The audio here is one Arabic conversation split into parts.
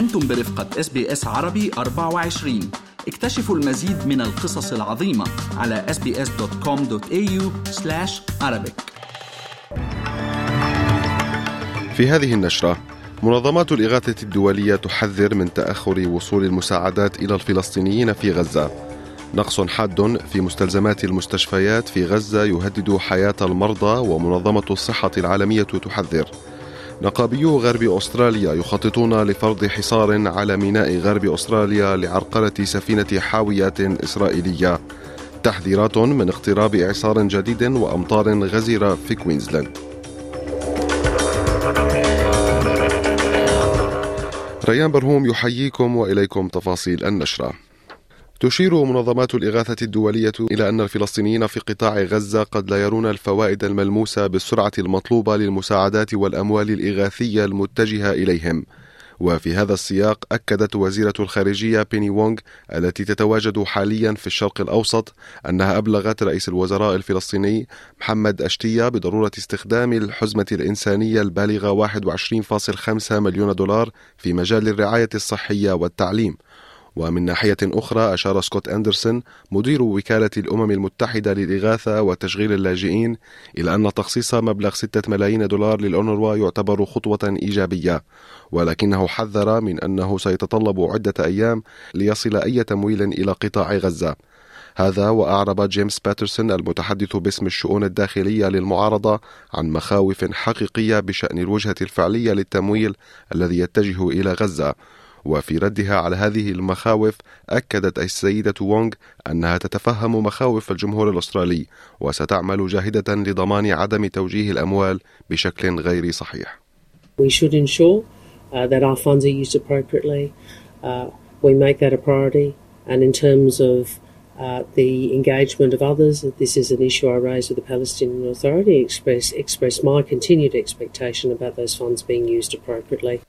أنتم برفقة SBS عربي 24 اكتشفوا المزيد من القصص العظيمة على sbs.com.au arabic. في هذه النشرة منظمات الإغاثة الدولية تحذر من تأخر وصول المساعدات إلى الفلسطينيين في غزة. نقص حاد في مستلزمات المستشفيات في غزة يهدد حياة المرضى ومنظمة الصحة العالمية تحذر. نقابيو غرب أستراليا يخططون لفرض حصار على ميناء غرب أستراليا لعرقلة سفينة حاويات إسرائيلية تحذيرات من اقتراب إعصار جديد وأمطار غزيرة في كوينزلاند ريان برهوم يحييكم وإليكم تفاصيل النشرة. تشير منظمات الإغاثة الدولية إلى أن الفلسطينيين في قطاع غزة قد لا يرون الفوائد الملموسة بالسرعة المطلوبة للمساعدات والأموال الإغاثية المتجهة إليهم. وفي هذا السياق أكدت وزيرة الخارجية بيني وونغ التي تتواجد حاليا في الشرق الأوسط أنها أبلغت رئيس الوزراء الفلسطيني محمد أشتية بضرورة استخدام الحزمة الإنسانية البالغة 21.5 مليون دولار في مجال الرعاية الصحية والتعليم ومن ناحية أخرى أشار سكوت أندرسون مدير وكالة الأمم المتحدة للإغاثة وتشغيل اللاجئين إلى أن تخصيص مبلغ 6 ملايين دولار للأونروا يعتبر خطوة إيجابية ولكنه حذر من أنه سيتطلب عدة أيام ليصل أي تمويل إلى قطاع غزة. هذا وأعرب جيمس باترسون المتحدث باسم الشؤون الداخلية للمعارضة عن مخاوف حقيقية بشأن الوجهة الفعلية للتمويل الذي يتجه إلى غزة. وفي ردها على هذه المخاوف أكدت السيدة وونغ أنها تتفهم مخاوف الجمهور الأسترالي وستعمل جاهدة لضمان عدم توجيه الأموال بشكل غير صحيح. We should ensure uh, that our funds are used appropriately. Uh, we make that a priority. And in terms of uh, the engagement of others, this is an issue I raised with the Palestinian Authority, express, express my continued expectation about those funds being used appropriately.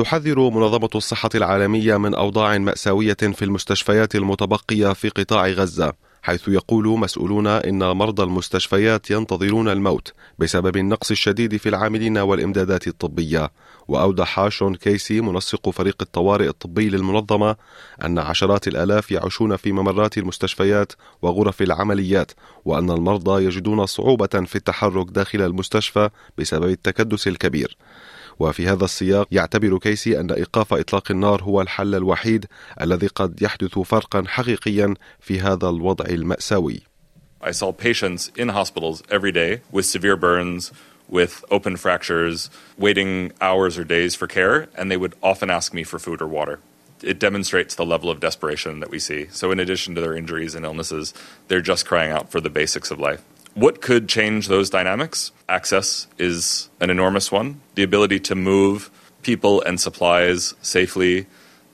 تحذر منظمة الصحة العالمية من أوضاع مأساوية في المستشفيات المتبقية في قطاع غزة حيث يقول مسؤولون إن مرضى المستشفيات ينتظرون الموت بسبب النقص الشديد في العاملين والإمدادات الطبية. وأوضح شون كيسي منسق فريق الطوارئ الطبي للمنظمة أن عشرات الآلاف يعيشون في ممرات المستشفيات وغرف العمليات وأن المرضى يجدون صعوبة في التحرك داخل المستشفى بسبب التكدس الكبير. وفي هذا السياق يعتبر كيسي أن إيقاف إطلاق النار هو الحل الوحيد الذي قد يحدث فرقا حقيقيا في هذا الوضع المأساوي. I saw patients in hospitals every day with severe burns, with open fractures, waiting hours or days for care, and they would often ask me for food or water. It demonstrates the level of desperation that we see. So, in addition to their injuries and illnesses, they're just crying out for the basics of life. What could change those dynamics? Access is an enormous one. The ability to move people and supplies safely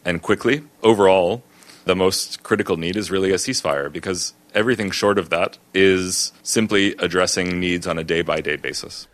and quickly. Overall, the most critical need is really a ceasefire because everything short of that is simply addressing needs on a day by day basis.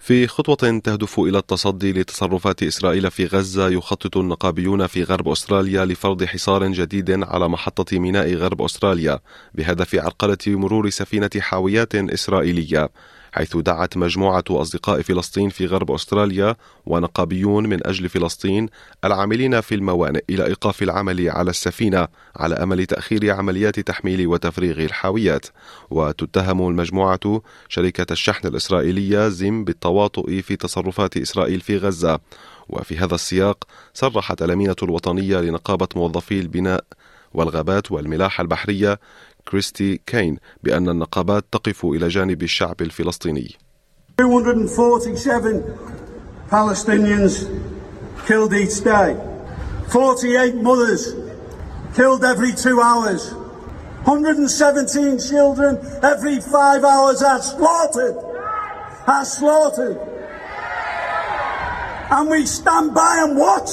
في خطوة تهدف إلى التصدي لتصرفات إسرائيل في غزة يخطط النقابيون في غرب أستراليا لفرض حصار جديد على محطة ميناء غرب أستراليا بهدف عرقلة مرور سفينة حاويات إسرائيلية. حيث دعت مجموعة أصدقاء فلسطين في غرب أستراليا ونقابيون من أجل فلسطين العاملين في الموانئ إلى إيقاف العمل على السفينة على أمل تأخير عمليات تحميل وتفريغ الحاويات. وتتهم المجموعة شركة الشحن الإسرائيلية زيم بالتواطؤ في تصرفات إسرائيل في غزة. وفي هذا السياق صرحت الأمينة الوطنية لنقابة موظفي البناء والغابات والملاحة البحرية كريستي كين بأن النقابات تقف إلى جانب الشعب الفلسطيني 247 Palestinians killed each day. 48 mothers killed every two hours. 117 children every five hours are slaughtered. Are slaughtered. And we stand by and watch.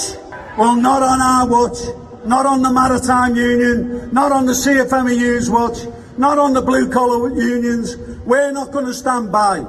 Well, not on our watch. Not on the Maritime Union, not on the CFMEU's watch, not on the blue collar unions. We're not going to stand by.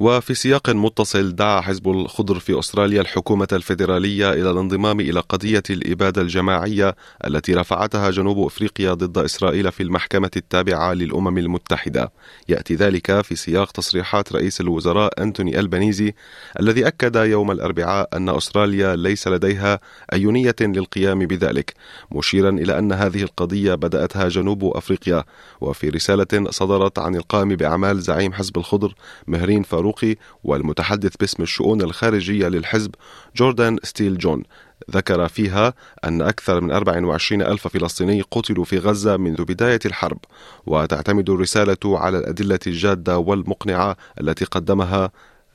وفي سياق متصل دعا حزب الخضر في أستراليا الحكومة الفيدرالية إلى الانضمام إلى قضية الإبادة الجماعية التي رفعتها جنوب أفريقيا ضد إسرائيل في المحكمة التابعة للأمم المتحدة. يأتي ذلك في سياق تصريحات رئيس الوزراء أنتوني ألبانيزي الذي أكد يوم الأربعاء أن أستراليا ليس لديها أي نية للقيام بذلك مشيرا إلى أن هذه القضية بدأتها جنوب أفريقيا. وفي رسالة صدرت عن القائم بأعمال زعيم حزب الخضر مهرين فاروق الفاروقي والمتحدث باسم الشؤون الخارجية للحزب جوردان ستيل جون ذكر فيها أن أكثر من 24 ألف فلسطيني قتلوا في غزة منذ بداية الحرب وتعتمد الرسالة على الأدلة الجادة والمقنعة التي قدمها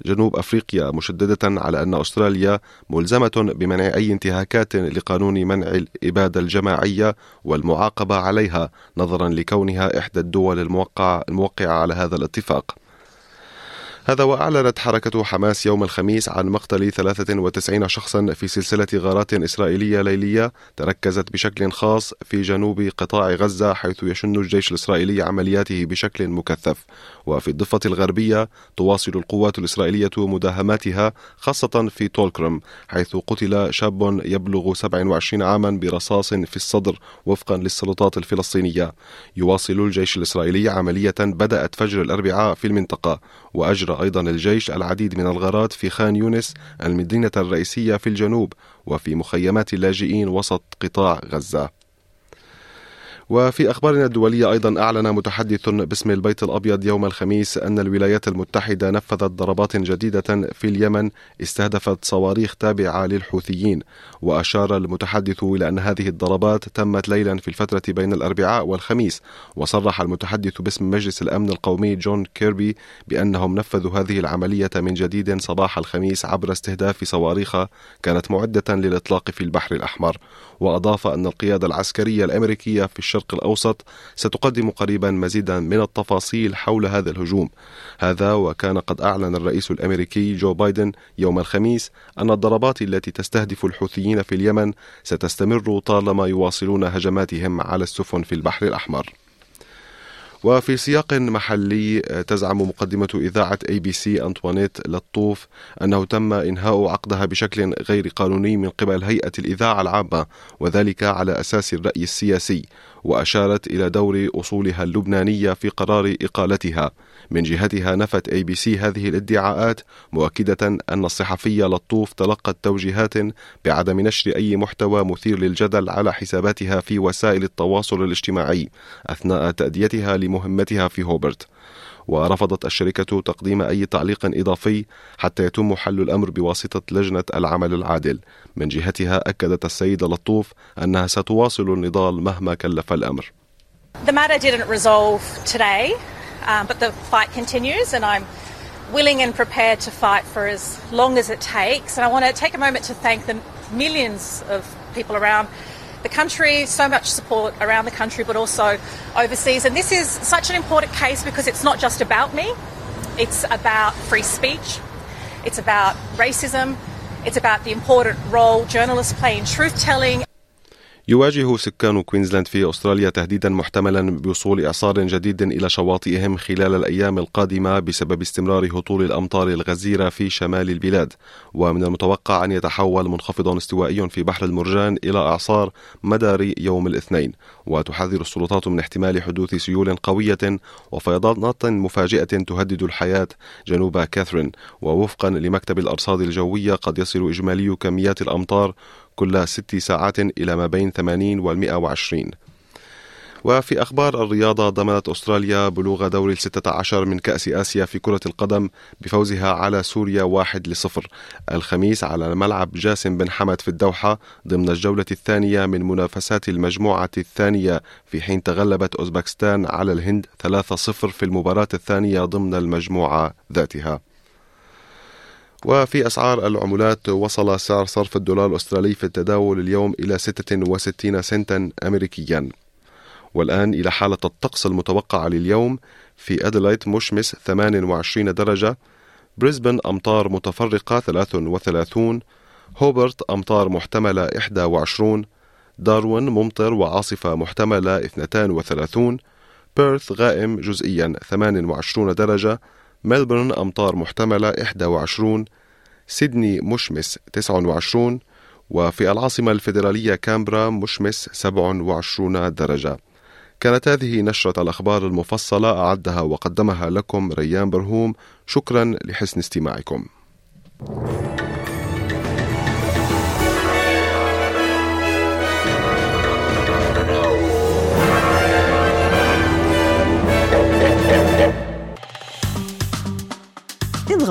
جنوب أفريقيا مشددة على أن أستراليا ملزمة بمنع أي انتهاكات لقانون منع الإبادة الجماعية والمعاقبة عليها نظرا لكونها إحدى الدول الموقعة على هذا الاتفاق. هذا وأعلنت حركة حماس يوم الخميس عن مقتل 93 شخصا في سلسلة غارات إسرائيلية ليلية تركزت بشكل خاص في جنوب قطاع غزة حيث يشن الجيش الإسرائيلي عملياته بشكل مكثف. وفي الضفة الغربية تواصل القوات الإسرائيلية مداهماتها خاصة في تولكرم حيث قتل شاب يبلغ 27 عاما برصاص في الصدر وفقا للسلطات الفلسطينية. يواصل الجيش الإسرائيلي عملية بدأت فجر الأربعاء في المنطقة وأجرى أيضا الجيش العديد من الغارات في خان يونس المدينة الرئيسية في الجنوب وفي مخيمات اللاجئين وسط قطاع غزة. وفي أخبارنا الدولية أيضا أعلن متحدث باسم البيت الأبيض يوم الخميس أن الولايات المتحدة نفذت ضربات جديدة في اليمن استهدفت صواريخ تابعة للحوثيين وأشار المتحدث إلى أن هذه الضربات تمت ليلا في الفترة بين الأربعاء والخميس وصرح المتحدث باسم مجلس الأمن القومي جون كيربي بأنهم نفذوا هذه العملية من جديد صباح الخميس عبر استهداف صواريخ كانت معدة للإطلاق في البحر الأحمر. وأضاف أن القيادة العسكرية الأمريكية في الشرق الأوسط ستقدم قريبا مزيدا من التفاصيل حول هذا الهجوم. هذا وكان قد أعلن الرئيس الأمريكي جو بايدن يوم الخميس أن الضربات التي تستهدف الحوثيين في اليمن ستستمر طالما يواصلون هجماتهم على السفن في البحر الأحمر. وفي سياق محلي تزعم مقدمة إذاعة ABC أنطوانيت لطوف أنه تم إنهاء عقدها بشكل غير قانوني من قبل هيئة الإذاعة العامة وذلك على أساس الرأي السياسي وأشارت إلى دور أصولها اللبنانية في قرار إقالتها. من جهتها نفت اي بي سي هذه الادعاءات مؤكدة أن الصحفية لطوف تلقت توجيهات بعدم نشر أي محتوى مثير للجدل على حساباتها في وسائل التواصل الاجتماعي أثناء تأديتها لمهمتها في هوبرت. ورفضت الشركة تقديم أي تعليق إضافي حتى يتم حل الأمر بواسطة لجنة العمل العادل. من جهتها أكدت السيدة لطوف أنها ستواصل النضال مهما كلف الأمر. The matter didn't resolve today, um, but the fight continues, and I'm willing and prepared to fight for as long as it takes. And I want to take a moment to thank the millions of people around the country, so much support around the country, but also overseas. And this is such an important case because it's not just about me, it's about free speech, it's about racism, it's about the important role journalists play in truth telling يواجه سكان كوينزلاند في أستراليا تهديدا محتملا بوصول إعصار جديد إلى شواطئهم خلال الأيام القادمة بسبب استمرار هطول الأمطار الغزيرة في شمال البلاد. ومن المتوقع أن يتحول منخفض استوائي في بحر المرجان إلى إعصار مدار يوم الاثنين. وتحذر السلطات من احتمال حدوث سيول قوية وفيضانات مفاجئة تهدد الحياة. جنوب كاثرين. ووفقا لمكتب الأرصاد الجوية قد يصل إجمالي كميات الأمطار كل ست ساعات إلى ما بين 80 و 120 وفي أخبار الرياضة ضمنت أستراليا بلوغ دور الستة عشر من كأس آسيا في كرة القدم بفوزها على سوريا واحد لصفر. الخميس على ملعب جاسم بن حمد في الدوحة ضمن الجولة الثانية من منافسات المجموعة الثانية في حين تغلبت أوزبكستان على الهند 3-0 في المباراة الثانية ضمن المجموعة ذاتها. وفي أسعار العملات وصل سعر صرف الدولار الأسترالي في التداول اليوم إلى 66 سنتا أمريكيا. والآن إلى حالة الطقس المتوقعة لليوم في أدلايت مشمس 28 درجة بريسبن أمطار متفرقة 33 هوبرت أمطار محتملة 21 داروين ممطر وعاصفة محتملة 32 بيرث غائم جزئيا 28 درجة ملبورن أمطار محتملة 21 سيدني مشمس 29 وفي العاصمة الفيدرالية كامبرا مشمس 27 درجة. كانت هذه نشرة الأخبار المفصلة أعدها وقدمها لكم ريان برهوم. شكرا لحسن استماعكم.